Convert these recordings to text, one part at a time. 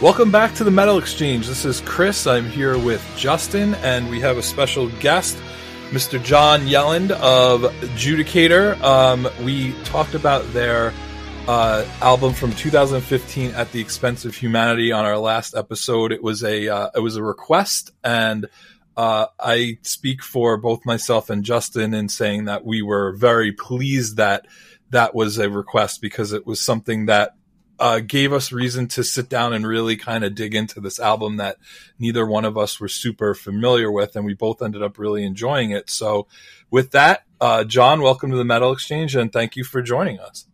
Welcome back to the Metal Exchange. This is Chris. I'm here with Justin, and we have a special guest, Mr. John Yelland of Judicator. Um, we talked about their uh, album from 2015, "At the Expense of Humanity," on our last episode. It was a uh, it was a request, and uh, I speak for both myself and Justin in saying that we were very pleased that that was a request because it was something that uh, gave us reason to sit down and really kind of dig into this album that neither one of us were super familiar with, and we both ended up really enjoying it. So, with that, uh, John, welcome to the Metal Exchange, and thank you for joining us.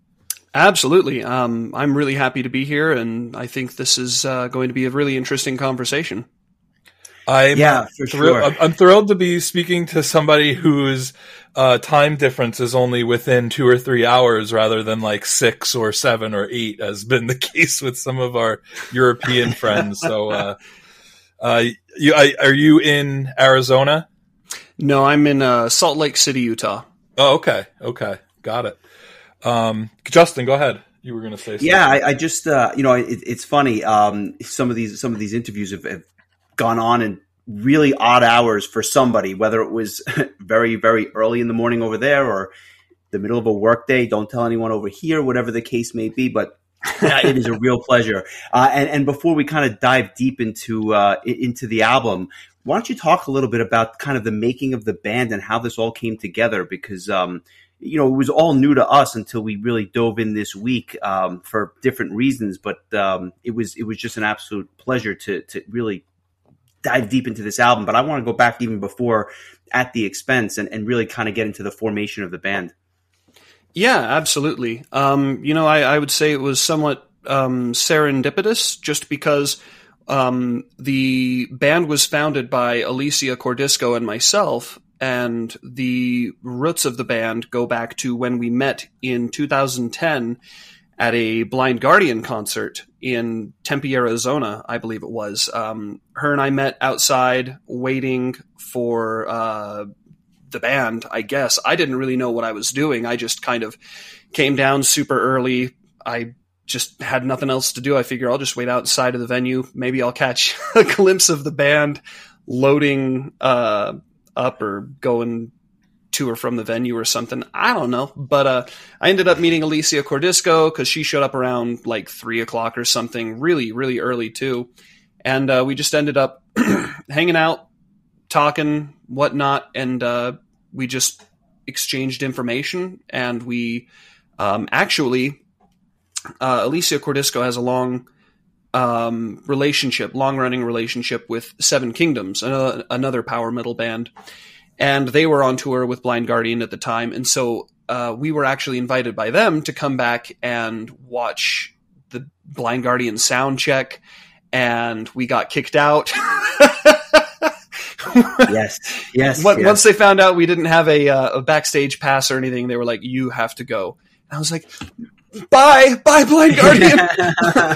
Absolutely. Um, I'm really happy to be here, and I think this is uh, going to be a really interesting conversation. I'm yeah, for thrilled, sure. I'm thrilled to be speaking to somebody whose uh, time difference is only within two or three hours rather than like six or seven or eight, has been the case with some of our European friends. So, uh, uh, you, I, are you in Arizona? No, I'm in uh, Salt Lake City, Utah. Oh, okay. Okay. Got it. Um, Justin, go ahead. You were going to say something. Yeah, I, I just uh, you know it, it's funny. Um, some of these some of these interviews have, have gone on in really odd hours for somebody, whether it was very very early in the morning over there or the middle of a workday. Don't tell anyone over here, whatever the case may be. But uh, it is a real pleasure. Uh, and, and before we kind of dive deep into uh, into the album, why don't you talk a little bit about kind of the making of the band and how this all came together? Because um, you know it was all new to us until we really dove in this week um, for different reasons. But um, it was it was just an absolute pleasure to to really dive deep into this album. But I want to go back even before at the expense and, and really kind of get into the formation of the band. Yeah, absolutely. Um, you know, I, I would say it was somewhat um, serendipitous just because um, the band was founded by Alicia Cordisco and myself, and the roots of the band go back to when we met in 2010 at a Blind Guardian concert in Tempe, Arizona, I believe it was. Um, her and I met outside waiting for uh, the band, I guess. I didn't really know what I was doing. I just kind of came down super early. I just had nothing else to do. I figure I'll just wait outside of the venue. Maybe I'll catch a glimpse of the band loading uh, up or going to or from the venue or something. I don't know. But uh, I ended up meeting Alicia Cordisco because she showed up around like three o'clock or something, really, really early too. And uh, we just ended up hanging out, talking, whatnot, and uh, we just exchanged information. And we um, actually, uh, Alicia Cordisco has a long um, relationship, long running relationship with Seven Kingdoms, another, another power metal band. And they were on tour with Blind Guardian at the time. And so uh, we were actually invited by them to come back and watch the Blind Guardian sound check. And we got kicked out. Yes, yes. Once yes. they found out we didn't have a, uh, a backstage pass or anything, they were like, "You have to go." And I was like, "Bye, bye, Blind Guardian.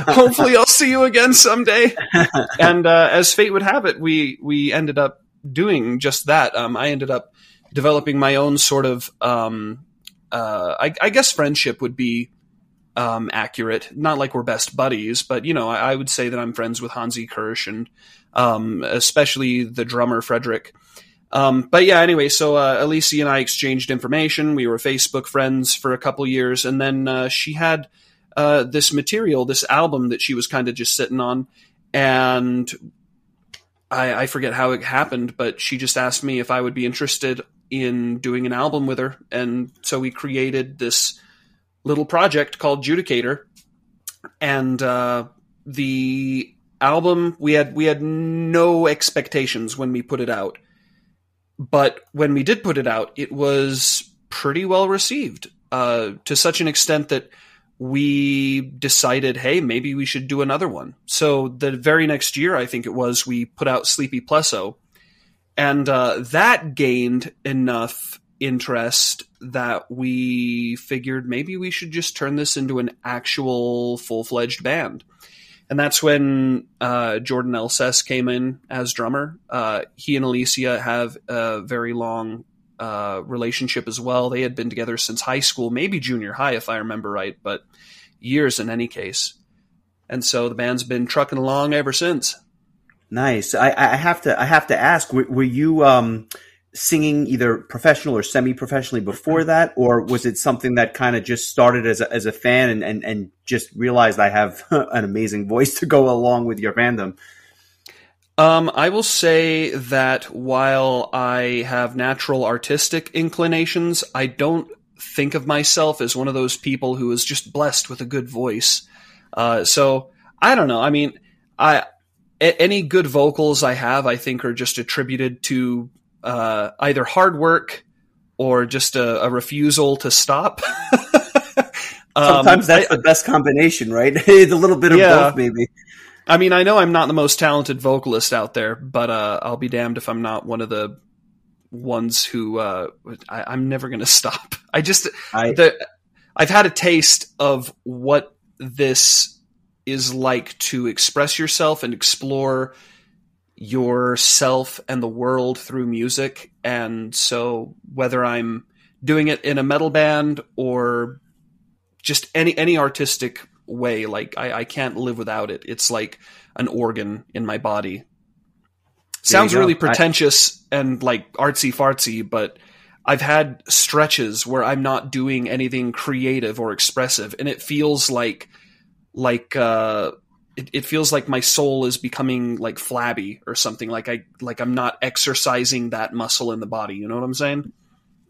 Hopefully, I'll see you again someday." and uh, as fate would have it, we we ended up doing just that. Um, I ended up developing my own sort of, um, uh, I, I guess, friendship would be um, accurate. Not like we're best buddies, but you know, I, I would say that I'm friends with Hansi Kürsch and um, especially the drummer Frederik. Um, but yeah, anyway, so uh, Alicia and I exchanged information. We were Facebook friends for a couple years, and then uh, she had uh, this material, this album that she was kind of just sitting on, and I, I forget how it happened, but she just asked me if I would be interested in doing an album with her, and so we created this little project called Judicator, and uh, the album we had we had no expectations when we put it out. But when we did put it out, it was pretty well received uh, to such an extent that we decided, hey, maybe we should do another one. So the very next year, I think it was, we put out Sleepy Plessow, and uh, that gained enough interest that we figured maybe we should just turn this into an actual full fledged band. And that's when uh, Jordan Elsess came in as drummer. Uh, he and Alicia have a very long uh, relationship as well. They had been together since high school, maybe junior high, if I remember right, but years in any case. And so the band's been trucking along ever since. Nice. I, I have to I have to ask: Were, were you um, singing either professional or semi-professionally before that, or was it something that kind of just started as a, as a fan and, and, and just realized I have an amazing voice to go along with your fandom? Um, I will say that while I have natural artistic inclinations, I don't think of myself as one of those people who is just blessed with a good voice. Uh, so I don't know. I mean, I any good vocals I have, I think, are just attributed to uh, either hard work or just a, a refusal to stop. Sometimes um, that's I, the best combination, right? it's a little bit of yeah. both, maybe. I mean, I know I'm not the most talented vocalist out there, but uh, I'll be damned if I'm not one of the ones who uh, I, am never going to stop. I just I, the, I've had a taste of what this is like to express yourself and explore yourself and the world through music. And so whether I'm doing it in a metal band or just any any artistic way, like I, I can't live without it. It's like an organ in my body. Sounds really pretentious I, and like artsy fartsy, but I've had stretches where I'm not doing anything creative or expressive, and it feels like like uh, it, it feels like my soul is becoming like flabby or something. Like I like I'm not exercising that muscle in the body. You know what I'm saying?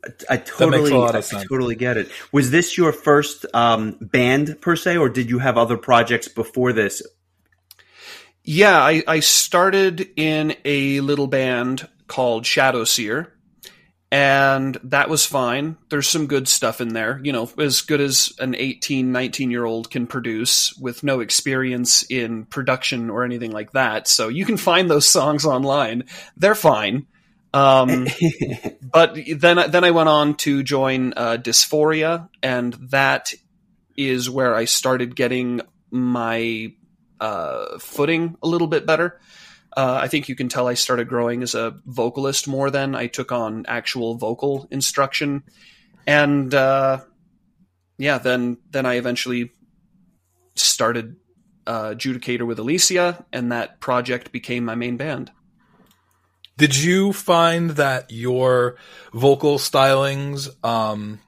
I, I totally, I totally get it. Was this your first um, band per se, or did you have other projects before this? Yeah, I, I started in a little band called Shadowseer, and that was fine. There's some good stuff in there, you know, as good as an 18, 19 year old can produce with no experience in production or anything like that. So you can find those songs online. They're fine. Um, but then, then I went on to join uh, Dysphoria, and that is where I started getting my uh, footing a little bit better. Uh, I think you can tell I started growing as a vocalist more than I took on actual vocal instruction, and uh, yeah, then then I eventually started uh, Judicator with Alicia, and that project became my main band. Did you find that your vocal stylings, um,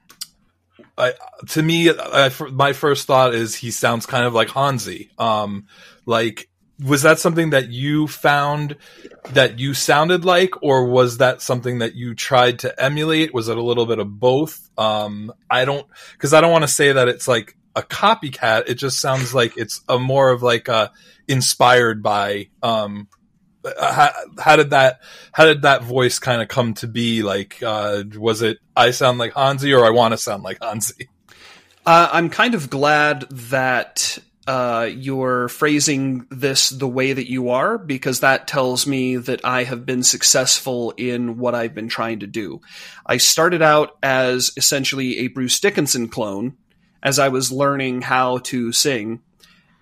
I, to me, I, my first thought is he sounds kind of like Hansi. Um, like was that something that you found that you sounded like or was that something that you tried to emulate? Was it a little bit of both? Um i don't because i don't want to say that it's like a copycat. It just sounds like it's a more of like a inspired by um how, how did that how did that voice kind of come to be like uh was it i sound like hansi or i want to sound like hansi uh, i'm kind of glad that uh, you're phrasing this the way that you are because that tells me that I have been successful in what I've been trying to do. I started out as essentially a Bruce Dickinson clone as I was learning how to sing.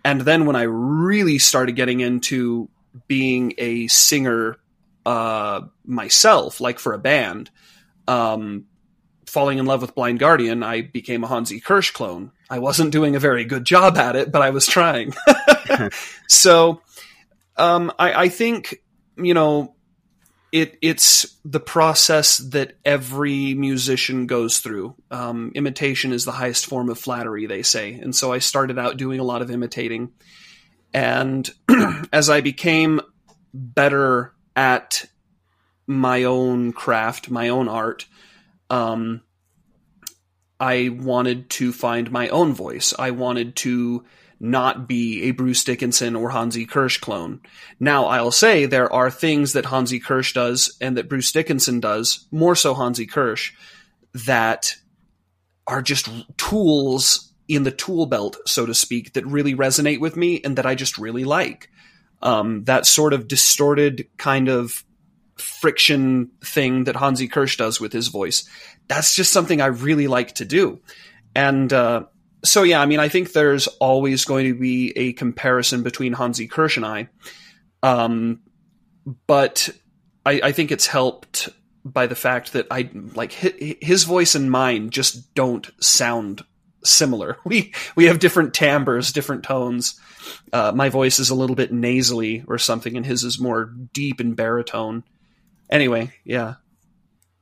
And then when I really started getting into being a singer uh, myself, like for a band, um, falling in love with Blind Guardian, I became a Hansi Kürsch clone. I wasn't doing a very good job at it, but I was trying. so, um, I, I, think you know it. It's the process that every musician goes through. Um, imitation is the highest form of flattery, they say, and so I started out doing a lot of imitating, and as I became better at my own craft, my own art um, I wanted to find my own voice. I wanted to not be a Bruce Dickinson or Hansi Kürsch clone. Now, I'll say there are things that Hansi Kürsch does and that Bruce Dickinson does, more so Hansi Kürsch, that are just tools in the tool belt, so to speak, that really resonate with me and that I just really like. Um, that sort of distorted kind of friction thing that Hansi Kürsch does with his voice. That's just something I really like to do. And uh, so, yeah, I mean, I think there's always going to be a comparison between Hansi Kürsch and I. Um, but I, I think it's helped by the fact that I like his voice and mine just don't sound similar. We we have different timbres, different tones. Uh, my voice is a little bit nasally or something, and his is more deep and baritone. Anyway, yeah.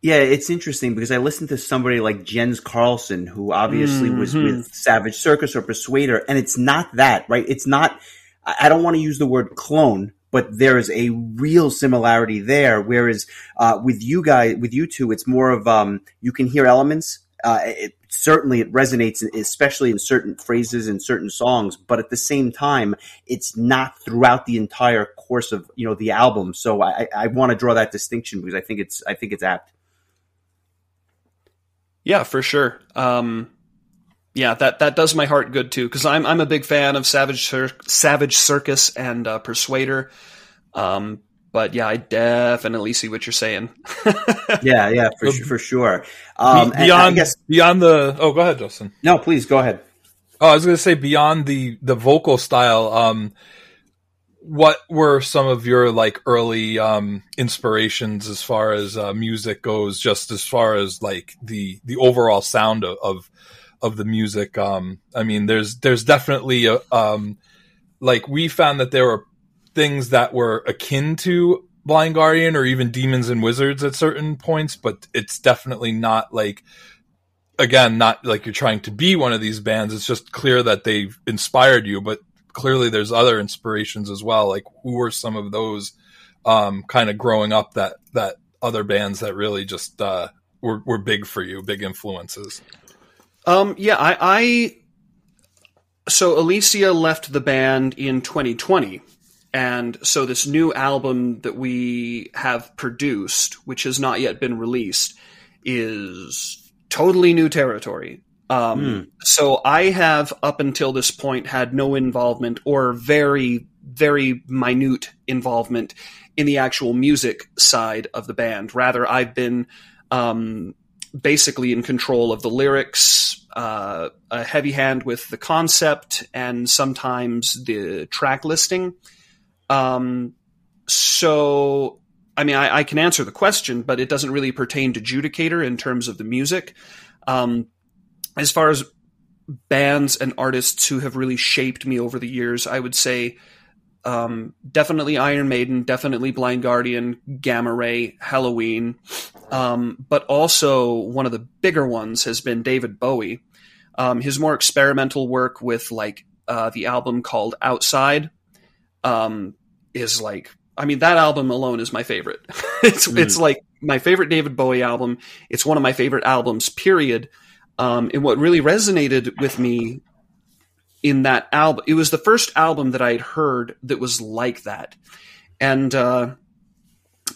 Yeah, it's interesting because I listened to somebody like Jens Carlsson, who obviously mm-hmm. was with Savage Circus or Persuader, and it's not that, right? It's not, I don't want to use the word clone, but there is a real similarity there. Whereas, uh, with you guys, with you two, it's more of, um, you can hear elements. Uh, it, certainly it resonates, especially in certain phrases and certain songs, but at the same time, it's not throughout the entire course of, you know, the album. So I, I want to draw that distinction because I think it's, I think it's apt. Yeah, for sure. Um, yeah, that that does my heart good too because I'm I'm a big fan of Savage Cir- Savage Circus and uh, Persuader. Um, but yeah, I definitely see what you're saying. yeah, yeah, for sure for sure. Um, beyond, guess, beyond the oh, go ahead, Justin. No, please go ahead. Oh, I was going to say beyond the the vocal style. Um, what were some of your like early um inspirations as far as uh, music goes just as far as like the the overall sound of of, of the music um i mean there's there's definitely a, um like we found that there were things that were akin to blind guardian or even demons and wizards at certain points but it's definitely not like again not like you're trying to be one of these bands it's just clear that they've inspired you but clearly there's other inspirations as well. Like who were some of those um, kind of growing up that that other bands that really just uh, were were big for you, big influences? Um, yeah, I, I so Alicia left the band in 2020. And so this new album that we have produced, which has not yet been released, is totally new territory. Um, mm. So I have up until this point had no involvement or very, very minute involvement in the actual music side of the band. Rather, I've been um, basically in control of the lyrics, uh, a heavy hand with the concept, and sometimes the track listing. Um, so, I mean, I, I, can answer the question, but it doesn't really pertain to Judicator in terms of the music. Um, as far as bands and artists who have really shaped me over the years, I would say um, definitely Iron Maiden, definitely Blind Guardian, Gamma Ray, Helloween. um, but also one of the bigger ones has been David Bowie. Um, his more experimental work with like uh, the album called Outside um, is like, I mean, that album alone is my favorite. it's mm. it's like my favorite David Bowie album. It's one of my favorite albums. Period um, and what really resonated with me in that album, it was the first album that I had heard that was like that. And uh,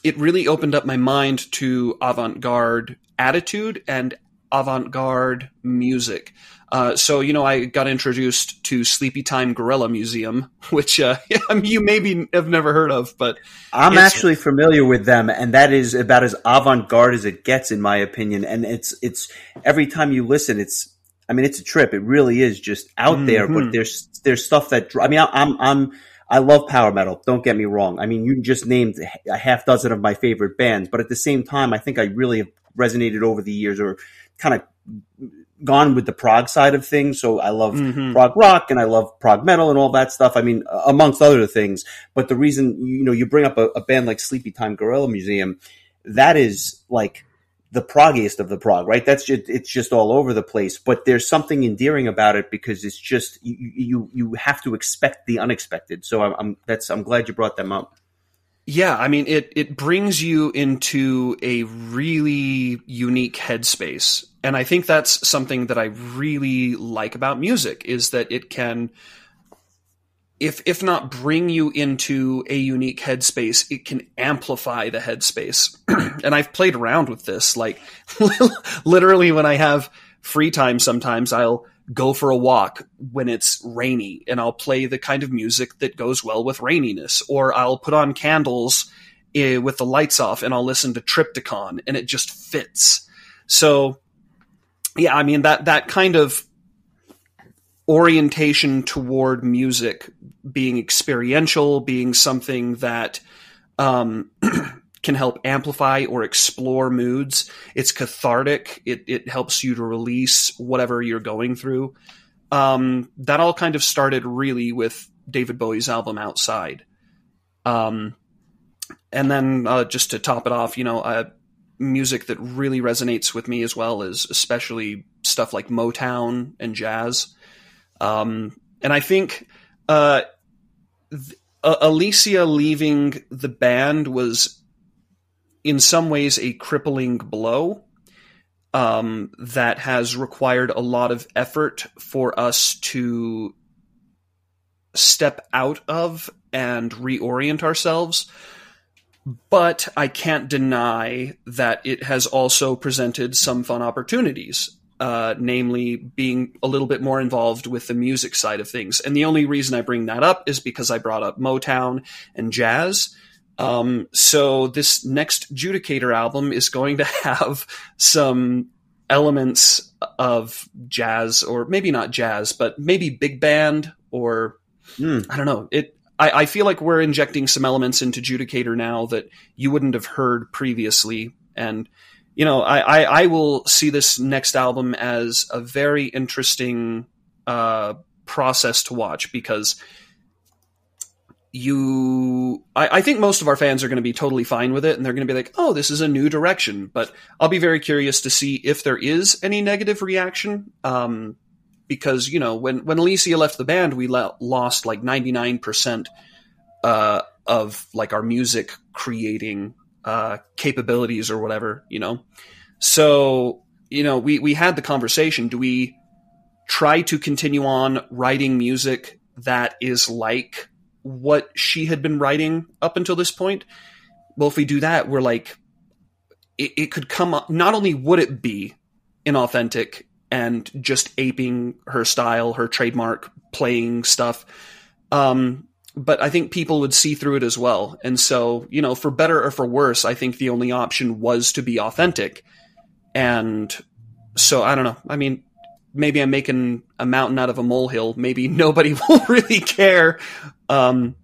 it really opened up my mind to avant garde attitude and avant garde music. Uh, so, you know, I got introduced to Sleepytime Gorilla Museum, which uh, you maybe have never heard of, but I'm actually familiar with them, and that is about as avant garde as it gets, in my opinion. And it's it's every time you listen, it's I mean, it's a trip. It really is just out mm-hmm. there, but there's there's stuff that I mean, I'm I'm I love power metal. Don't get me wrong. I mean, you just named a half dozen of my favorite bands, but at the same time, I think I really have resonated over the years or kind of gone with the prog side of things. So I love mm-hmm. prog rock and I love prog metal and all that stuff. I mean, amongst other things. But the reason, you know, you bring up a, a band like Sleepytime Gorilla Museum, that is like the proggiest of the prog, right? That's just, it's just all over the place, but there's something endearing about it because it's just, you, you, you have to expect the unexpected. So I'm, I'm, that's, I'm glad you brought them up. Yeah, I mean it it brings you into a really unique headspace. And I think that's something that I really like about music is that it can if if not bring you into a unique headspace, it can amplify the headspace. and I've played around with this, like literally when I have free time. Sometimes I'll go for a walk when it's rainy, and I'll play the kind of music that goes well with raininess, or I'll put on candles eh, with the lights off, and I'll listen to Triptykon, and it just fits. So, yeah, I mean that that kind of orientation toward music being experiential, being something that um, can help amplify or explore moods. It's cathartic. It, it helps you to release whatever you're going through. Um, that all kind of started really with David Bowie's album Outside. Um, and then uh, just to top it off, you know, uh, music that really resonates with me as well is especially stuff like Motown and jazz. Um, and I think uh, th- Alicia leaving the band was, in some ways, a crippling blow um, that has required a lot of effort for us to step out of and reorient ourselves. But I can't deny that it has also presented some fun opportunities uh, namely being a little bit more involved with the music side of things. And the only reason I bring that up is because I brought up Motown and jazz. Um, so this next Judicator album is going to have some elements of jazz, or maybe not jazz, but maybe big band, or mm. I don't know. It. I, I feel like we're injecting some elements into Judicator now that you wouldn't have heard previously, and you know, I, I, I, will see this next album as a very interesting uh, process to watch because you I, I, think most of our fans are going to be totally fine with it and they're going to be like oh this is a new direction but i'll be very curious to see if there is any negative reaction um, because you know when when alicia left the band we le- lost like 99% uh, of like our music creating uh, capabilities or whatever, you know. So, you know, we we had the conversation. Do we try to continue on writing music that is like what she had been writing up until this point? Well, if we do that, we're like, it, it could come up. Not only would it be inauthentic and just aping her style, her trademark playing stuff, um, but I think people would see through it as well. And so, you know, for better or for worse, I think the only option was to be authentic. And so I don't know. I mean, maybe I'm making a mountain out of a molehill. Maybe nobody will really care. Um,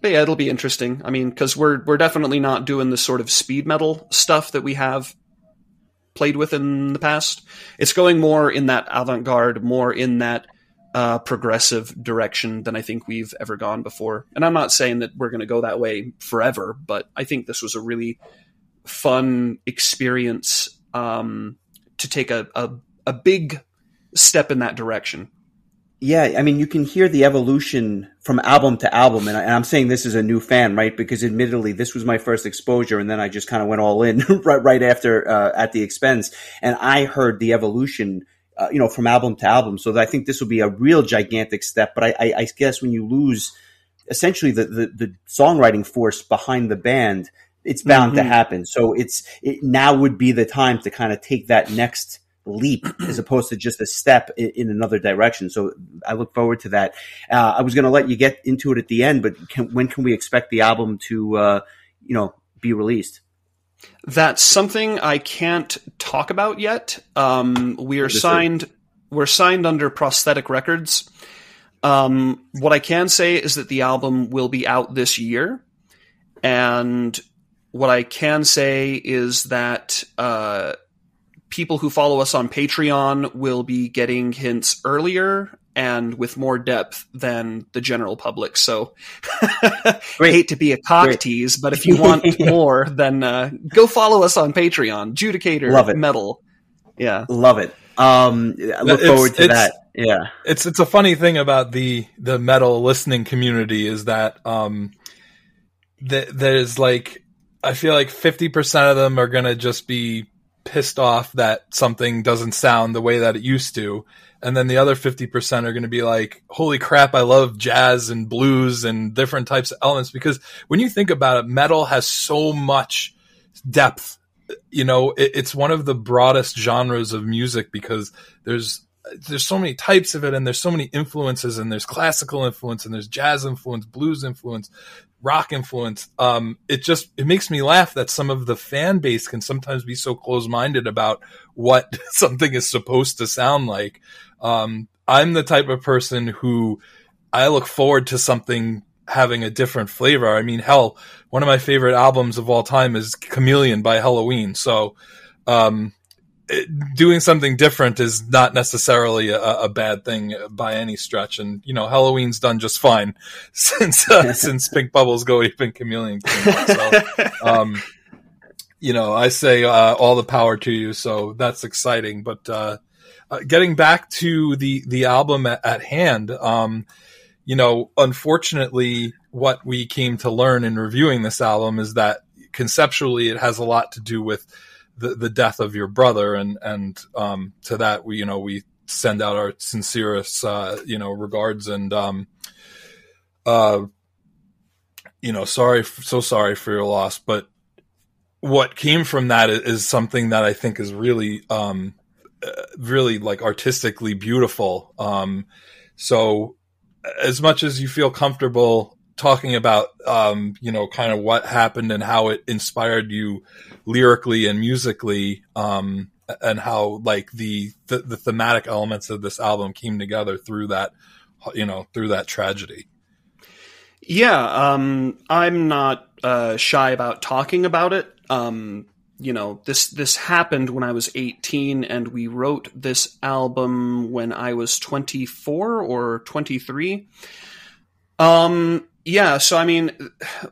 but yeah, it'll be interesting. I mean, because we're we're definitely not doing the sort of speed metal stuff that we have played with in the past. It's going more in that avant garde, more in that uh, progressive direction than I think we've ever gone before. And I'm not saying that we're going to go that way forever, but I think this was a really fun experience um, to take a, a, a big step in that direction. Yeah, I mean, you can hear the evolution from album to album, and, I, am saying this as a new fan, right? Because admittedly, this was my first exposure, and then I just kind of went all in right right after uh, at the expense, and I heard the evolution uh, you know, from album to album. So I think this will be a real gigantic step. But I, I, I guess when you lose essentially the, the, the, songwriting force behind the band, it's bound mm-hmm. to happen. So it's it now would be the time to kind of take that next leap as opposed to just a step in, in another direction. So I look forward to that. Uh, I was going to let you get into it at the end, but can, when can we expect the album to, uh, you know, be released? That's something I can't talk about yet. Um, we are signed. We're signed under Prosthetic Records. Um, what I can say is that the album will be out this year, and what I can say is that uh, people who follow us on Patreon will be getting hints earlier and with more depth than the general public. So I hate to be a cock Great. tease, but if you want more, then uh, go follow us on Patreon, Judicator Love it. Metal. Yeah. Love it. Um, I look it's, forward to that. Yeah. It's, it's a funny thing about the, the metal listening community is that, um, that there's like, I feel like 50% of them are going to just be pissed off that something doesn't sound the way that it used to. And then the other 50% are going to be like, holy crap, I love jazz and blues and different types of elements. Because when you think about it, metal has so much depth. You know, it, it's one of the broadest genres of music because there's there's so many types of it and there's so many influences and there's classical influence and there's jazz influence, blues influence, rock influence. Um, it just, it makes me laugh that some of the fan base can sometimes be so close minded about what something is supposed to sound like. Um, I'm the type of person who I look forward to something having a different flavor. I mean, hell, one of my favorite albums of all time is Chameleon by Helloween. So, um, doing something different is not necessarily a, a, bad thing by any stretch. And you know, Helloween's done just fine since uh, since Pink Bubbles Go Ape and Chameleon came. So, um, you know, I say uh, all the power to you. So that's exciting. But uh, uh getting back to the the album at, at hand, um, you know, unfortunately, what we came to learn in reviewing this album is that conceptually it has a lot to do with the, the death of your brother. And and um, to that we you know we send out our sincerest uh, you know regards and um, uh, you know sorry so sorry for your loss. But what came from that is something that I think is really um, uh, really like artistically beautiful. Um, so as much as you feel comfortable talking about um, you know kind of what happened and how it inspired you lyrically and musically um, and how like the, the, the thematic elements of this album came together through that you know through that tragedy. Yeah um, i'm not uh, shy about talking about it. Um, you know this this happened when i was 18 and we wrote this album when i was 24 or 23 um yeah, so I mean,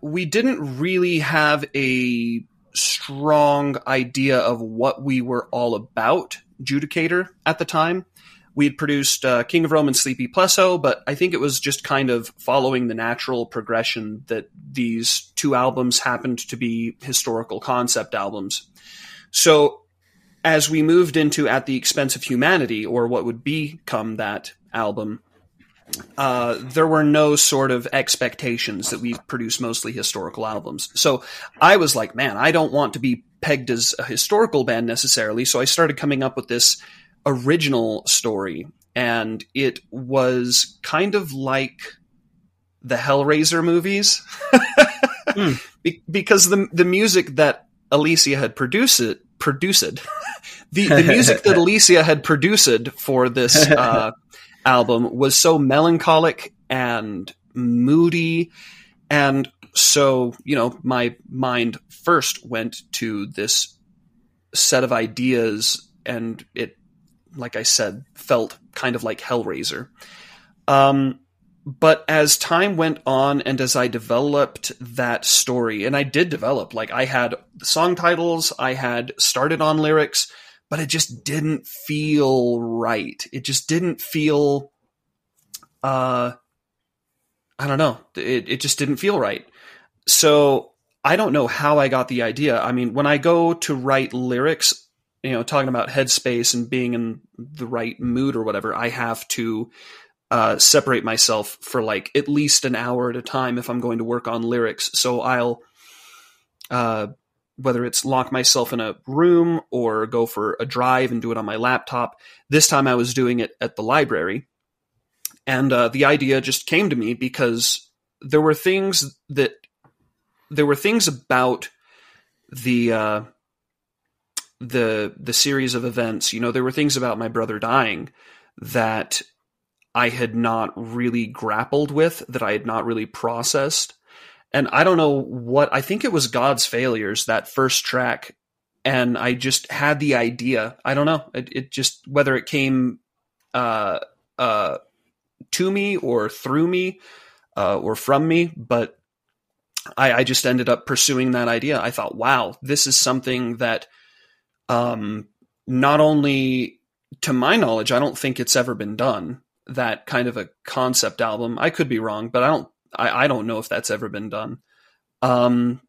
we didn't really have a strong idea of what we were all about, Judicator, at the time. We had produced uh, King of Rome and Sleepy Plessow, but I think it was just kind of following the natural progression that these two albums happened to be historical concept albums. So as we moved into At the Expense of Humanity, or what would become that album, uh, there were no sort of expectations that we produce mostly historical albums. So I was like, man, I don't want to be pegged as a historical band necessarily. So I started coming up with this original story, and it was kind of like the Hellraiser movies, mm. Be- because the the music that Alicia had produced it produced the the music that Alicia had produced for this. Uh, album was so melancholic and moody. And so, you know, my mind first went to this set of ideas, and it, like I said, felt kind of like Hellraiser. Um, but as time went on and as I developed that story, and I did develop, like I had song titles, I had started on lyrics, but it just didn't feel right. It just didn't feel uh I don't know. It it just didn't feel right. So I don't know how I got the idea. I mean, when I go to write lyrics, you know, talking about headspace and being in the right mood or whatever, I have to uh, separate myself for like at least an hour at a time if I'm going to work on lyrics. So I'll uh, whether it's lock myself in a room or go for a drive and do it on my laptop. This time I was doing it at the library. And uh, the idea just came to me because there were things that there were things about the uh, the the series of events. You know, there were things about my brother dying that I had not really grappled with, that I had not really processed and I don't know what I think it was God's failures that first track, and I just had the idea. I don't know. It, it just whether it came uh, uh, to me or through me uh, or from me, but I, I, just ended up pursuing that idea. I thought, wow, this is something that um, not only to my knowledge, I don't think it's ever been done. That kind of a concept album. I could be wrong, but I don't I, I don't know if that's ever been done. Um,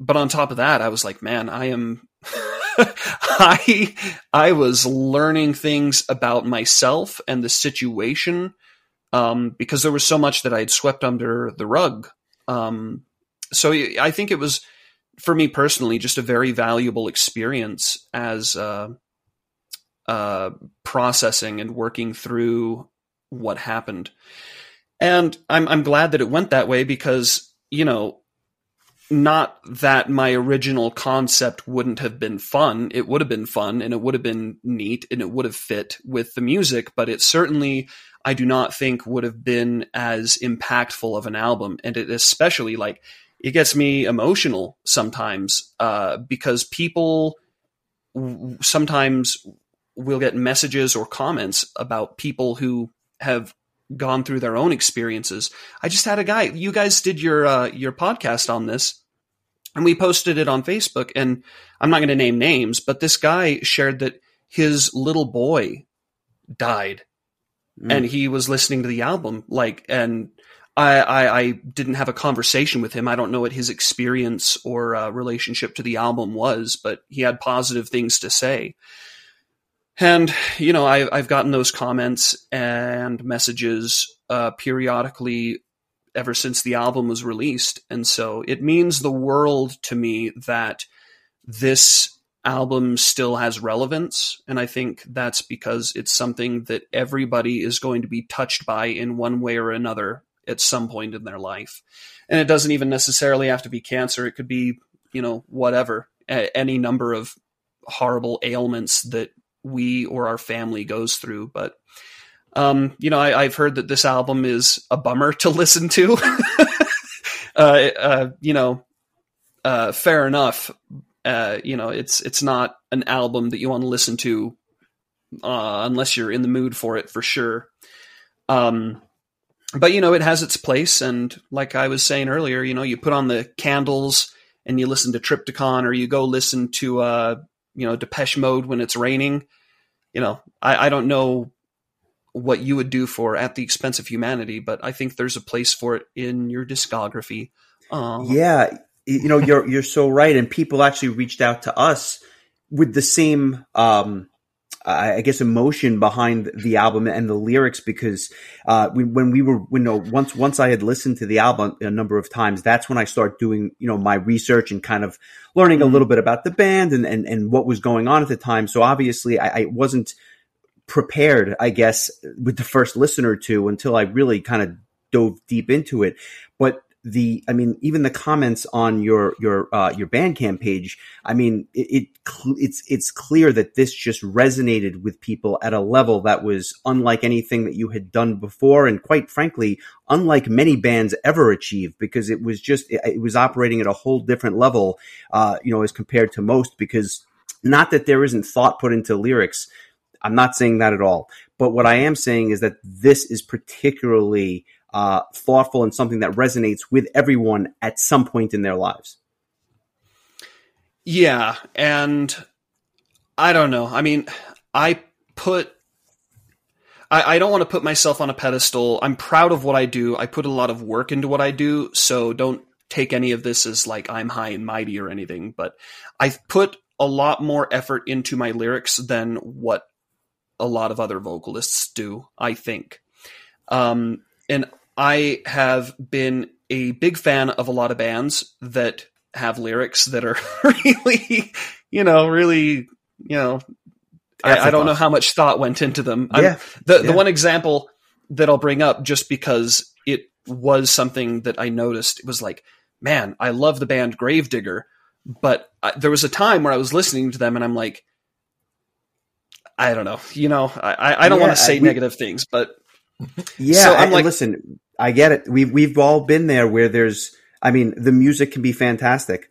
but on top of that, I was like, man, I am, I I was learning things about myself and the situation um, because there was so much that I had swept under the rug. Um, so I think it was for me personally just a very valuable experience as uh, uh, processing and working through what happened. And I'm I'm glad that it went that way because you know not that my original concept wouldn't have been fun. It would have been fun and it would have been neat and it would have fit with the music, but it certainly, I do not think would have been as impactful of an album. And it especially like, it gets me emotional sometimes, uh, because people w- sometimes will get messages or comments about people who have gone through their own experiences. I just had a guy. You guys did your uh, your podcast on this, and we posted it on Facebook. And I'm not going to name names, but this guy shared that his little boy died, mm. and he was listening to the album. Like, and I, I, I didn't have a conversation with him. I don't know what his experience or uh, relationship to the album was, but he had positive things to say. And, you know, I, I've gotten those comments and messages uh, periodically ever since the album was released. And so it means the world to me that this album still has relevance. And I think that's because it's something that everybody is going to be touched by in one way or another at some point in their life. And it doesn't even necessarily have to be cancer. It could be, you know, whatever, any number of horrible ailments that we or our family goes through. But um, you know, I, have heard that this album is a bummer to listen to. uh, uh, you know, uh, fair enough. Uh, you know, it's it's not an album that you want to listen to uh, unless you're in the mood for it, for sure. Um, but you know, it has its place, and like I was saying earlier, you know, you put on the candles and you listen to Triptykon, or you go listen to uh, you know Depeche Mode when it's raining. You know, I, I don't know what you would do for at the expense of humanity, but I think there's a place for it in your discography. Um, yeah, you know, you're you're so right, and people actually reached out to us with the same um, I guess emotion behind the album and the lyrics because uh, we, when we were you know once once I had listened to the album a number of times that's when I started doing you know my research and kind of learning a mm-hmm. little bit about the band and and, and what was going on at the time so obviously I, I wasn't prepared I guess with the first listen or two until I really kind of dove deep into it but the, I mean, even the comments on your your uh, your Bandcamp page. I mean, it, it it's it's clear that this just resonated with people at a level that was unlike anything that you had done before, and quite frankly, unlike many bands ever achieved. Because it was just it, it was operating at a whole different level, uh, you know, as compared to most. Because not that there isn't thought put into lyrics. I'm not saying that at all. But what I am saying is that this is particularly uh, thoughtful and something that resonates with everyone at some point in their lives. Yeah, and I don't know. I mean, I put I, I, don't want to put myself on a pedestal. I'm proud of what I do. I put a lot of work into what I do, so don't take any of this as like I'm high and mighty or anything, but I've put a lot more effort into my lyrics than what a lot of other vocalists do, I think. Um, and I have been a big fan of a lot of bands that have lyrics that are really, you know, really, you know, I, I, don't know how much thought went into them. Yeah. the, yeah. the one example that I'll bring up just because it was something that I noticed was like, man, I love the band Gravedigger, but I, there was a time where I was listening to them and I'm like, I don't know, you know, I, I don't yeah, want to say we, negative things, but yeah, so I'm like, listen, I get it. We've we've all been there where there's. I mean, the music can be fantastic,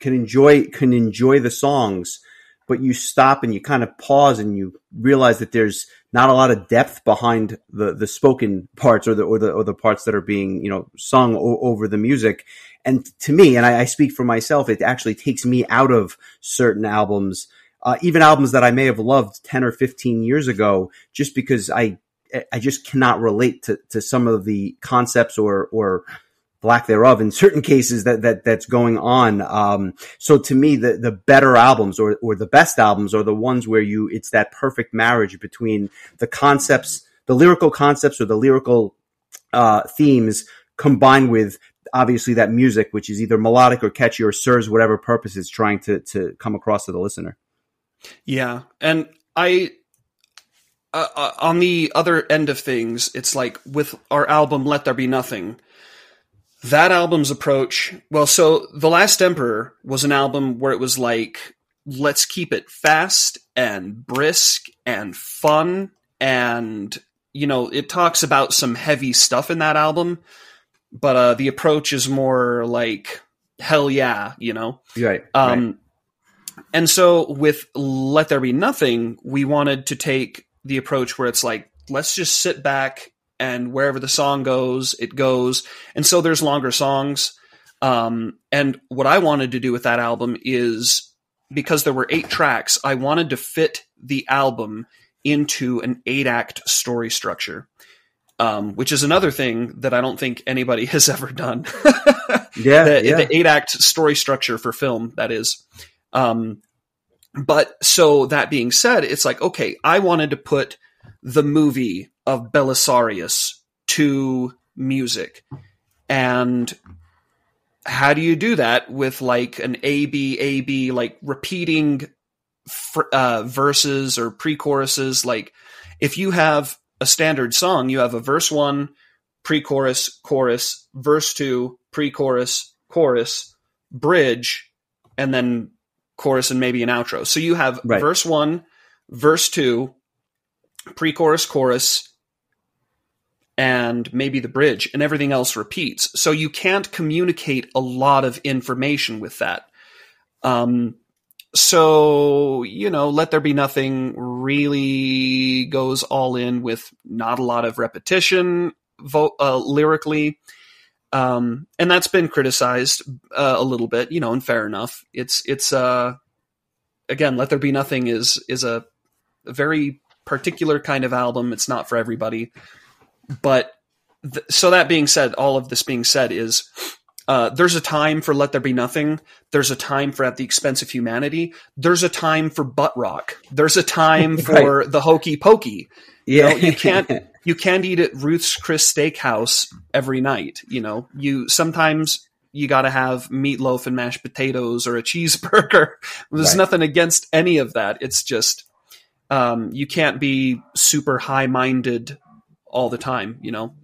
can enjoy can enjoy the songs, but you stop and you kind of pause and you realize that there's not a lot of depth behind the the spoken parts or the or the or the parts that are being you know sung o- over the music. And to me, and I, I, speak for myself, it actually takes me out of certain albums. Uh, even albums that I may have loved 10 or 15 years ago, just because I I just cannot relate to, to some of the concepts or, or lack thereof in certain cases that, that that's going on. Um, so to me, the, the better albums or, or the best albums are the ones where you, it's that perfect marriage between the concepts, the lyrical concepts or the lyrical, uh, themes combined with obviously that music, which is either melodic or catchy or serves whatever purpose it's trying to, to come across to the listener. Yeah. And I, uh, uh, on the other end of things, it's like with our album "Let There Be Nothing." That album's approach, well, so The Last Emperor was an album where it was like, let's keep it fast and brisk and fun, and you know, it talks about some heavy stuff in that album, but uh, the approach is more like hell yeah, you know, right? Um, right. and so with "Let There Be Nothing," we wanted to take the approach where it's like, let's just sit back and wherever the song goes, it goes. And so there's longer songs. Um, and what I wanted to do with that album is because there were eight tracks, I wanted to fit the album into an eight act story structure. Um, which is another thing that I don't think anybody has ever done. yeah, the, yeah. the eight act story structure for film, that is. Um, but so that being said, it's like, okay, I wanted to put the movie of Belisarius to music. And how do you do that with like an A, B, A, B, like repeating uh, verses or pre choruses? Like if you have a standard song, you have a verse one, pre chorus, verse two, pre chorus, chorus, bridge, and then chorus and maybe an outro. So you have Right. verse one, verse two, pre chorus, chorus, and maybe the bridge, and everything else repeats. So you can't communicate a lot of information with that. Um, so, you know, Let There Be Nothing really goes all in with not a lot of repetition vo- uh, lyrically. Um, and that's been criticized uh, a little bit, you know, and fair enough. It's, it's, uh, again, Let There Be Nothing is, is a, a very particular kind of album. It's not for everybody. But th- so that being said, all of this being said is, uh, there's a time for Let There Be Nothing. There's a time for At the Expense of Humanity. There's a time for butt rock. There's a time for the hokey pokey. You, yeah, know, you can't you can't eat at Ruth's Chris Steakhouse every night. You know, you sometimes you got to have meatloaf and mashed potatoes or a cheeseburger. There's Right. nothing against any of that. It's just um, you can't be super high minded all the time. You know,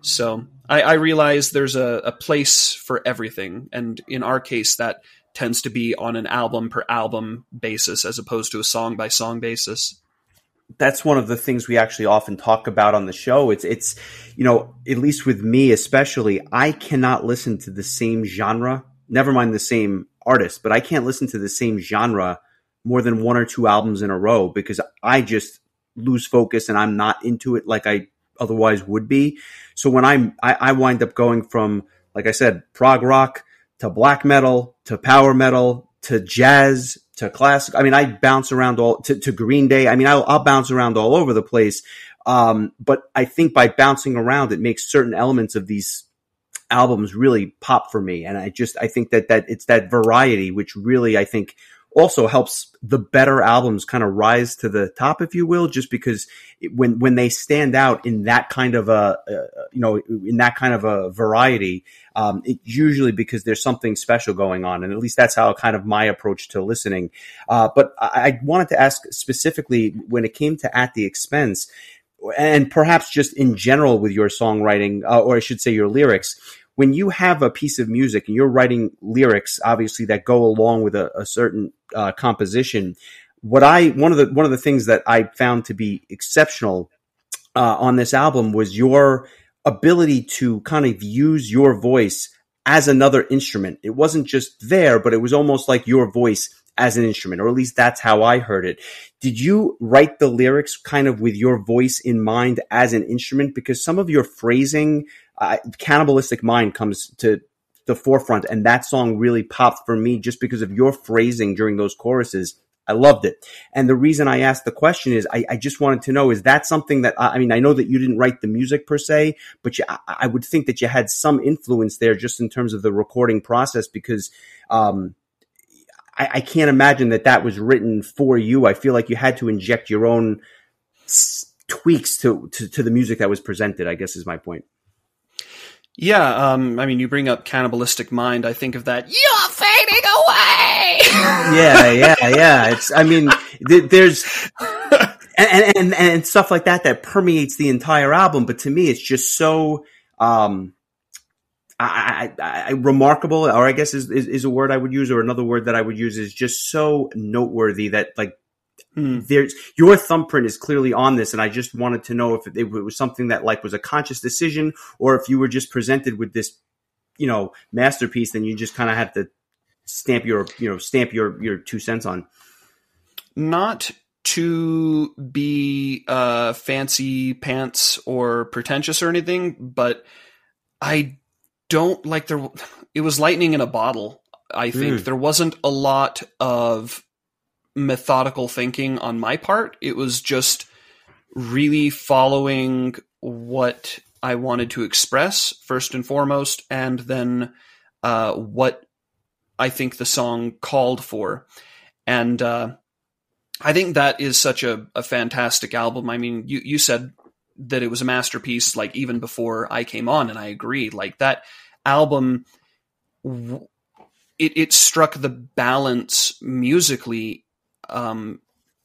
so I, I realize there's a, a place for everything, and in our case, that tends to be on an album per album basis as opposed to a song by song basis. that's one of the things we actually often talk about on the show. It's it's you know, at least with me especially, I cannot listen to the same genre, never mind the same artist, but I can't listen to the same genre more than one or two albums in a row because I just lose focus and I'm not into it like I otherwise would be. So when I'm I, I wind up going from like I said, prog rock to black metal to power metal to jazz to classic. I mean, I bounce around all to, to Green Day. I mean, I'll, I'll bounce around all over the place. Um, but I think by bouncing around, it makes certain elements of these albums really pop for me. And I just, I think that, that it's that variety, which really, I think also helps the better albums kind of rise to the top, if you will, just because it, when, when they stand out in that kind of a, uh, you know, in that kind of a variety, um, it's usually because there's something special going on. And at least that's how kind of my approach to listening. Uh, but I, I wanted to ask specifically when it came to At the Expense, and perhaps just in general with your songwriting, uh, or I should say your lyrics, when you have a piece of music and you're writing lyrics, obviously that go along with a, a certain uh, composition, what I one of the one of the things that I found to be exceptional uh, on this album was your ability to kind of use your voice as another instrument. It wasn't just there, but it was almost like your voice as an instrument, or at least that's how I heard it. Did you write the lyrics kind of with your voice in mind as an instrument? Because some of your phrasing, uh, cannibalistic mind comes to the forefront, and that song really popped for me just because of your phrasing during those choruses I loved it. And the reason I asked the question is I, I just wanted to know, is that something that, I mean, I know that you didn't write the music per se, but you, I, I would think that you had some influence there just in terms of the recording process because, um, I, I can't imagine that that was written for you. I feel like you had to inject your own tweaks to, to, to the music that was presented, I guess is my point. Yeah, um, I mean, you bring up cannibalistic mind. I think of that. You're fading away. yeah, yeah, yeah. It's. I mean, th- there's and, and and stuff like that that permeates the entire album. But to me, it's just so um, I, I, I, remarkable, or I guess is, is is a word I would use, or another word that I would use is just so noteworthy that like Mm. there's your thumbprint is clearly on this and i just wanted to know if it, it, was something that like was a conscious decision or if you were just presented with this you know masterpiece then you just kind of had to stamp your you know stamp your your two cents on Not to be uh, fancy pants or pretentious or anything, but I don't like there. It was lightning in a bottle. I think Mm. there wasn't a lot of methodical thinking on my part. It was just really following what I wanted to express first and foremost, and then uh, what I think the song called for. And uh, I think that is such a, a fantastic album. I mean, you, you said that it was a masterpiece, like even before I came on, and I agree. Like that album, it, it struck the balance musically um,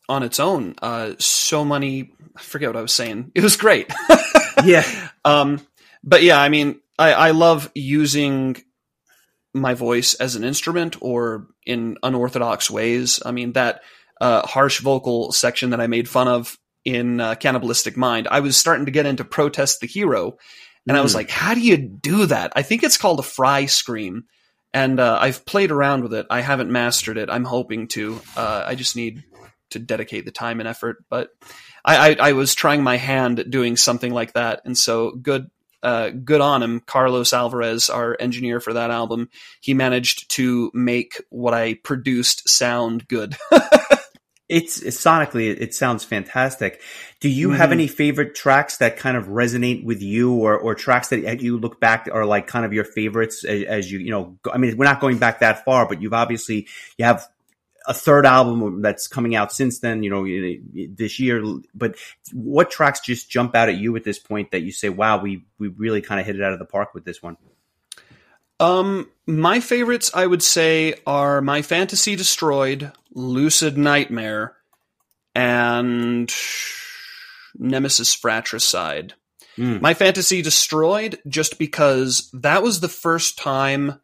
on its own. Uh, so many, I forget what I was saying. It was great. yeah um, but yeah, I mean, I, I love using my voice as an instrument or in unorthodox ways. I mean, that uh, harsh vocal section that I made fun of in uh, Cannibalistic Mind, I was starting to get into Protest the Hero. And I was Mm. like, how do you do that? I think it's called a fry scream. And uh, I've played around with it. I haven't mastered it. I'm hoping to. Uh, I just need to dedicate the time and effort. But I, I, I was trying my hand at doing something like that. And so good uh, good on him, Carlos Alvarez, our engineer for that album. He managed to make what I produced sound good. It's, it's sonically, it, it sounds fantastic. Do you have Mhm. any favorite tracks that kind of resonate with you, or or tracks that you look back are like kind of your favorites as, as you you know? go- I mean, we're not going back that far, but you've obviously you have a third album that's coming out since then. You know, this year. But what tracks just jump out at you at this point that you say, "Wow, we we really kind of hit it out of the park with this one"? Um, my favorites, I would say, are My Fantasy Destroyed, Lucid Nightmare, and Nemesis Fratricide. Mm. My Fantasy Destroyed, just because that was the first time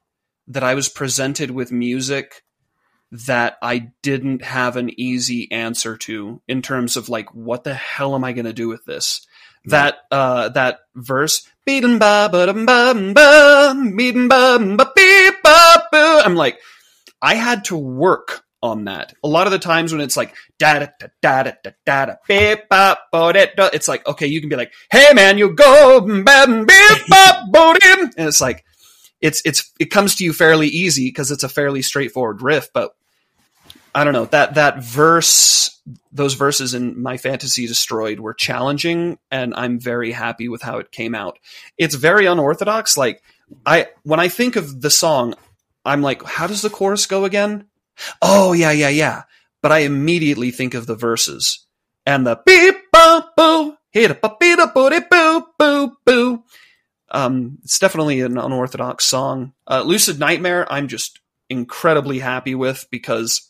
that I was presented with music that I didn't have an easy answer to in terms of like, what the hell am I going to do with this? That, uh, that verse, I'm like, I had to work on that. A lot of the times when it's like da da da da da da beep bop bo da da, it's like okay, you can be like, hey man, you go beep bop bo and it's like, it's it's it comes to you fairly easy because it's a fairly straightforward riff, but I don't know that that verse, those verses in my fantasy destroyed were challenging, and I'm very happy with how it came out. It's very unorthodox. Like I when I think of the song, I'm like, how does the chorus go again? Oh yeah, yeah, yeah. But I immediately think of the verses and the beep ba boo hit a beep booty boo boo boo. Um, it's definitely an unorthodox song. Uh, Lucid Nightmare, I'm just incredibly happy with because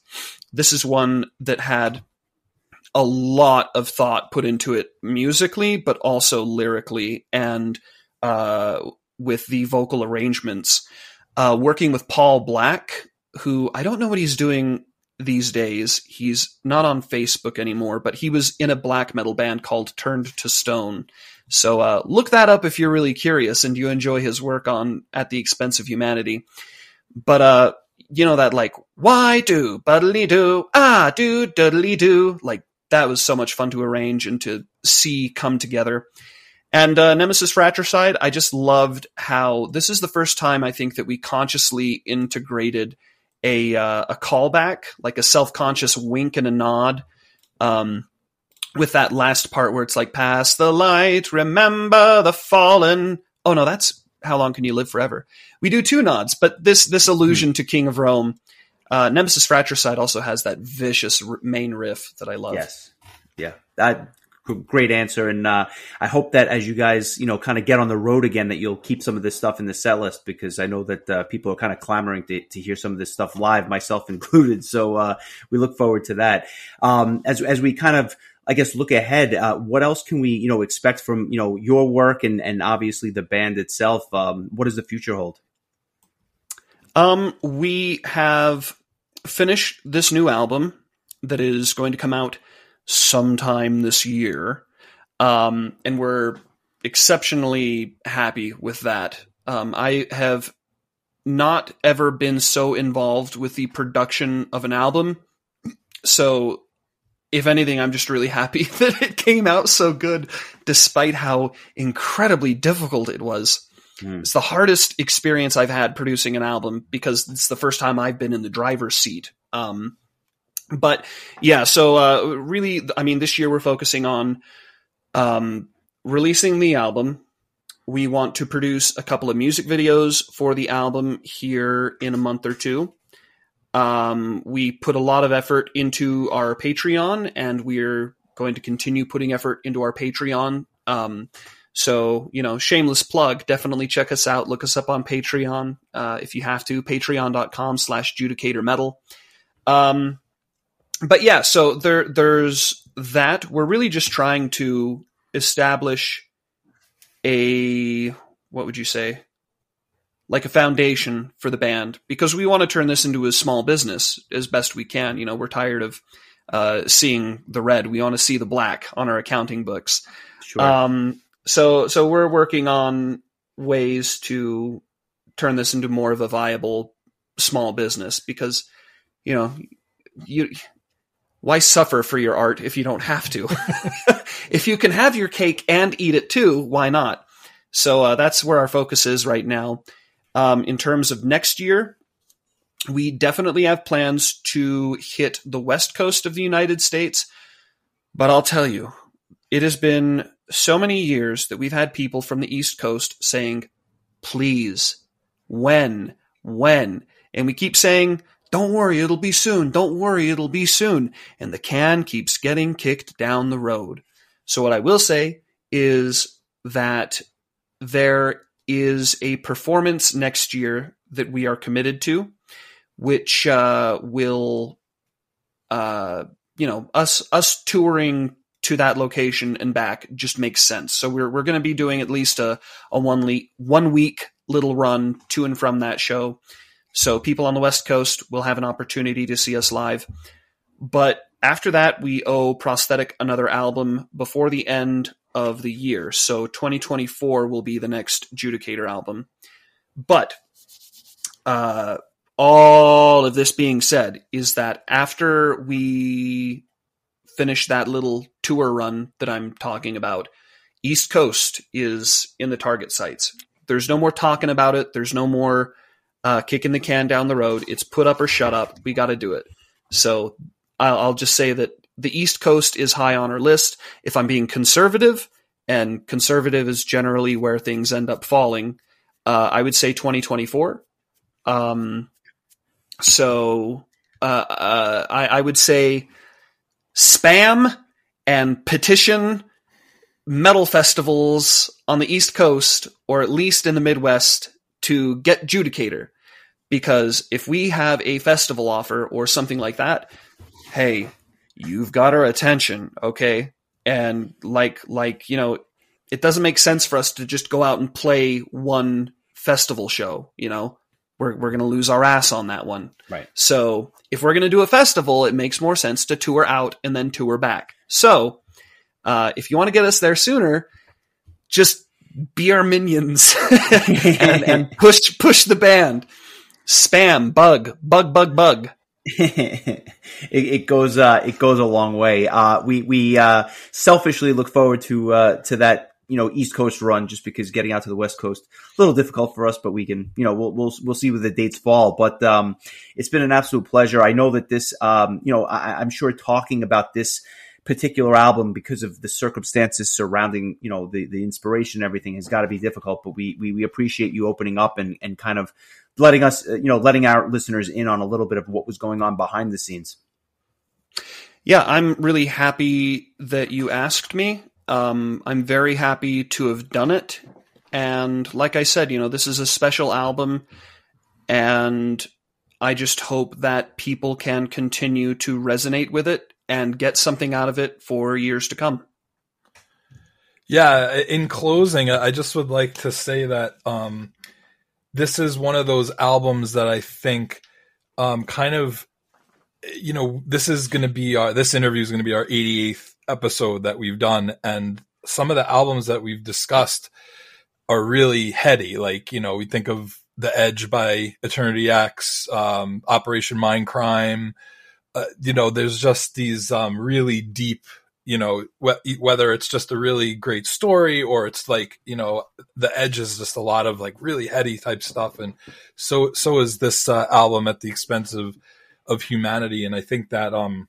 this is one that had a lot of thought put into it musically, but also lyrically and uh, with the vocal arrangements. Uh, working with Paul Black, who I don't know what he's doing these days. He's not on Facebook anymore, but he was in a black metal band called Turned to Stone. So uh, look that up if you're really curious and you enjoy his work on At the Expense of Humanity. But uh, you know that like why do buddly do ah do duddly do like that was so much fun to arrange and to see come together. And uh, Nemesis Fratricide, I just loved how this is the first time I think that we consciously integrated a uh, a callback, like a self conscious wink and a nod. Um, with that last part where it's like, pass the light, remember the fallen. Oh no, that's how long can you live forever? We do two nods, but this this allusion mm. to King of Rome, uh, Nemesis Fratricide also has that vicious r- main riff that I love. Yes, yeah, that great answer, and uh, I hope that as you guys you know kind of get on the road again, that you'll keep some of this stuff in the set list because I know that uh, people are kind of clamoring to, to hear some of this stuff live, myself included. So uh, we look forward to that. Um, as as we kind of I guess look ahead, uh, what else can we, you know, expect from, you know, your work and, and obviously the band itself? Um, what does the future hold? Um, we have finished this new album that is going to come out sometime this year. Um, and we're exceptionally happy with that. Um, I have not ever been so involved with the production of an album. So if anything, I'm just really happy that it came out so good, despite how incredibly difficult it was. Mm. It's the hardest experience I've had producing an album because it's the first time I've been in the driver's seat. Um, but yeah, so uh, really, I mean, this year we're focusing on um, releasing the album. We want to produce a couple of music videos for the album here in a month or two. Um, we put a lot of effort into our Patreon, and we're going to continue putting effort into our Patreon. Um, so, you know, shameless plug, definitely check us out. Look us up on Patreon uh, if you have to, patreon.com slash judicator metal. Um, but yeah, so there, there's that. We're really just trying to establish a, what would you say? Like a foundation for the band because we want to turn this into a small business as best we can. You know, we're tired of uh, seeing the red. We want to see the black on our accounting books. Sure. Um, so, so we're working on ways to turn this into more of a viable small business because, you know, you, why suffer for your art if you don't have to? if you can have your cake and eat it too, why not? So uh, that's where our focus is right now. Um, in terms of next year, we definitely have plans to hit the west coast of the United States. But I'll tell you, it has been so many years that we've had people from the East Coast saying, please, when, when? And we keep saying, don't worry, it'll be soon. Don't worry, it'll be soon. And the can keeps getting kicked down the road. So what I will say is that there is a performance next year that we are committed to, which uh, will, uh, you know, us us touring to that location and back just makes sense. So we're we're going to be doing at least a a one week one week little run to and from that show. So people on the West Coast will have an opportunity to see us live. But after that, we owe Prosthetic another album before the end of the year. So 2024 will be the next Judicator album. But uh, all of this being said, is that after we finish that little tour run that I'm talking about, East Coast is in the target sites. There's no more talking about it. There's no more uh, kicking the can down the road. It's put up or shut up. We got to do it. So I'll, I'll just say that the East Coast is high on our list. If I'm being conservative, and conservative is generally where things end up falling, uh, I would say 2024. Um, so uh, uh, I, I would say spam and petition metal festivals on the East Coast or at least in the Midwest to get Judicator. Because if we have a festival offer or something like that, hey, you've got our attention, okay? And like like, you know, it doesn't make sense for us to just go out and play one festival show, you know. We're we're going to lose our ass on that one. Right. So, if we're going to do a festival, it makes more sense to tour out and then tour back. So, uh, if you want to get us there sooner, just be our minions and, and push push the band. Spam, bug, bug, bug, bug. it, it, goes uh, it goes a long way. Uh, we we uh, selfishly look forward to uh, to that you know East Coast run just because getting out to the West Coast a little difficult for us, but we can you know we'll we'll we'll see where the dates fall. But um, it's been an absolute pleasure. I know that this um, you know I, I'm sure talking about this particular album because of the circumstances surrounding you know the the inspiration and everything has got to be difficult. But we, we we appreciate you opening up and and kind of letting us you know letting our listeners in on a little bit of what was going on behind the scenes. Yeah, I'm really happy that you asked me. Um, I'm very happy to have done it. And like I said, you know, this is a special album, and I just hope that people can continue to resonate with it and get something out of it for years to come. Yeah, in closing, I just would like to say that um, this is one of those albums that I think um, kind of, you know, this is going to be our, this interview is going to be our 88th episode that we've done. And some of the albums that we've discussed are really heady. Like, you know, we think of The Edge by Eternity X, um, Operation Mindcrime. Uh, you know, there's just these um, really deep, you know, wh- whether it's just a really great story or it's like, you know, The Edge is just a lot of like really heady type stuff. And so, so is this uh, album at the expense of, of humanity. And I think that, um,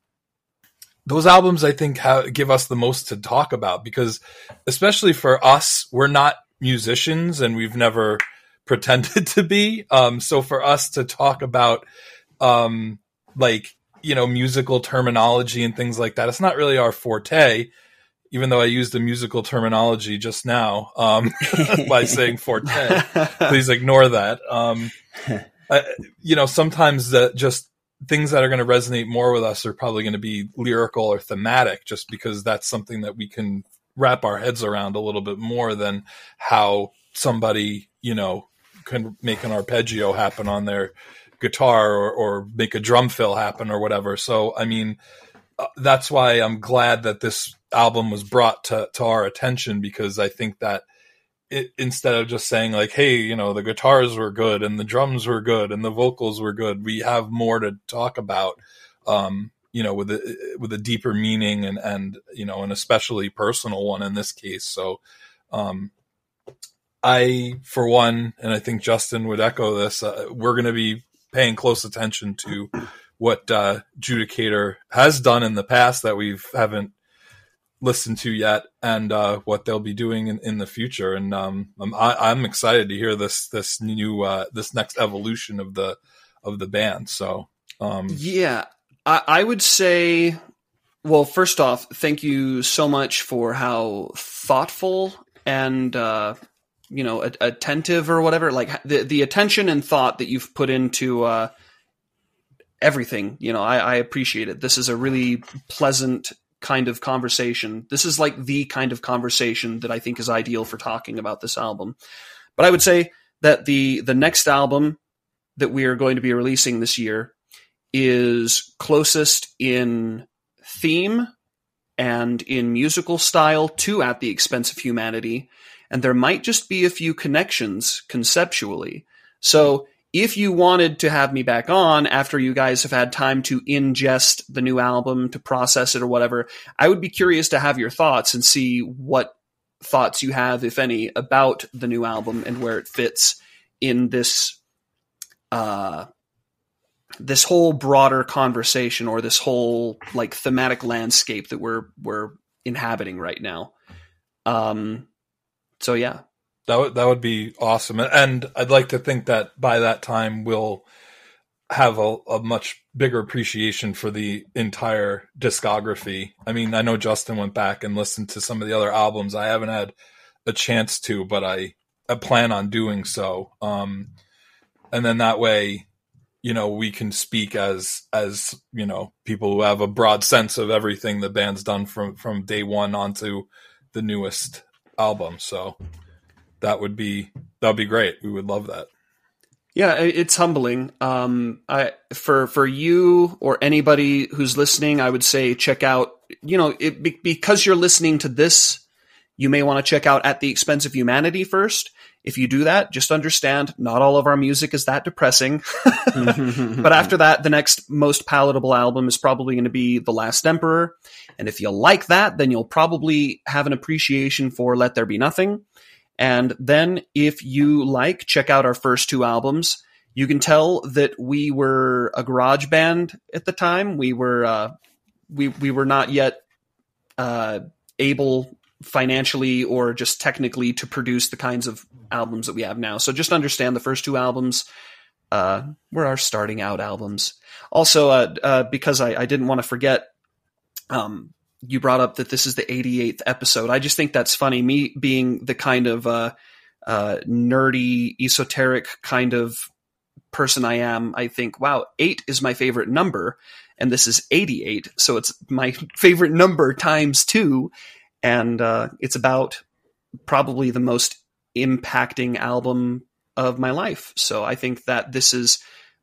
those albums I think give us the most to talk about because especially for us, we're not musicians and we've never pretended to be. Um, so for us to talk about, um, like, you know, musical terminology and things like that, it's not really our forte, even though I used the musical terminology just now, um, by saying forte. Please ignore that. Um, I, you know, sometimes that just things that are going to resonate more with us are probably going to be lyrical or thematic just because that's something that we can wrap our heads around a little bit more than how somebody, you know, can make an arpeggio happen on their guitar or, or make a drum fill happen or whatever. So, I mean, uh, that's why I'm glad that this album was brought to, to our attention because I think that it, instead of just saying like, Hey, you know, the guitars were good and the drums were good and the vocals were good, we have more to talk about. Um, you know, with a with a deeper meaning and and you know, an especially personal one in this case. So, um, I, for one, and I think Justin would echo this, uh, we're going to be paying close attention to what uh, Judicator has done in the past that we haven't listened to yet, and uh, what they'll be doing in, in the future. And um, I'm I, am excited to hear this this new uh, this next evolution of the of the band. So um, yeah, I, I would say. Well, first off, thank you so much for how thoughtful and uh, you know attentive or whatever like the the attention and thought that you've put into uh, everything you know I, I appreciate it. This is a really pleasant kind of conversation. This is like the kind of conversation that i think is ideal for talking about this album. But i would say that the the next album that we are going to be releasing this year is closest in theme and in musical style to at the expense of humanity and there might just be a few connections conceptually. So if you wanted to have me back on after you guys have had time to ingest the new album, to process it or whatever, I would be curious to have your thoughts and see what thoughts you have, if any, about the new album and where it fits in this uh, this whole broader conversation or this whole like thematic landscape that we're we're inhabiting right now. Um, so yeah, that would that would be awesome, and I'd like to think that by that time we'll have a, a much bigger appreciation for the entire discography. I mean, I know Justin went back and listened to some of the other albums. I haven't had a chance to, but I, I plan on doing so. Um, and then that way, you know, we can speak as as you know people who have a broad sense of everything the band's done from from day one onto the newest album. So that would be that would be great. We would love that. Yeah, it's humbling. Um, I for for you or anybody who's listening, I would say check out. You know, it, because you're listening to this, you may want to check out at the expense of humanity first. If you do that, just understand not all of our music is that depressing. but after that, the next most palatable album is probably going to be The Last Emperor. And if you like that, then you'll probably have an appreciation for Let There Be Nothing. And then if you like, check out our first two albums. You can tell that we were a garage band at the time. We were, uh, we, we were not yet, uh, able financially or just technically to produce the kinds of albums that we have now. So just understand the first two albums uh, were our starting out albums. Also, uh, uh, because I, I, didn't want to forget, um, you brought up that this is the 88th episode. I just think that's funny. Me being the kind of uh, uh, nerdy, esoteric kind of person I am, I think, wow, eight is my favorite number. And this is 88. So it's my favorite number times two and uh, it's about probably the most impacting album of my life. So I think that this is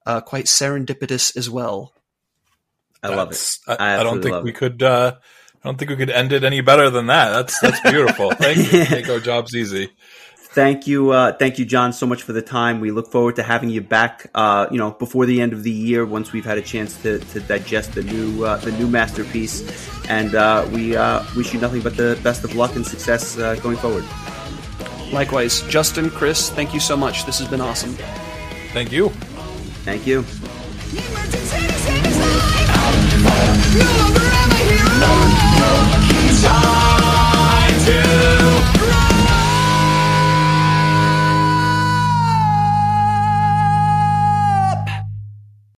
uh, quite serendipitous as well. I love it. I, I, don't think we it. could. Uh, I don't think we could end it any better than that. That's that's beautiful. Thank you. Make our jobs easy. Thank you, uh, thank you, John, so much for the time. We look forward to having you back. Uh, you know, before the end of the year, once we've had a chance to, to digest the new uh, the new masterpiece, and uh, we uh, wish you nothing but the best of luck and success uh, going forward. Likewise, Justin, Chris, thank you so much. This has been awesome. Thank you. Thank you. you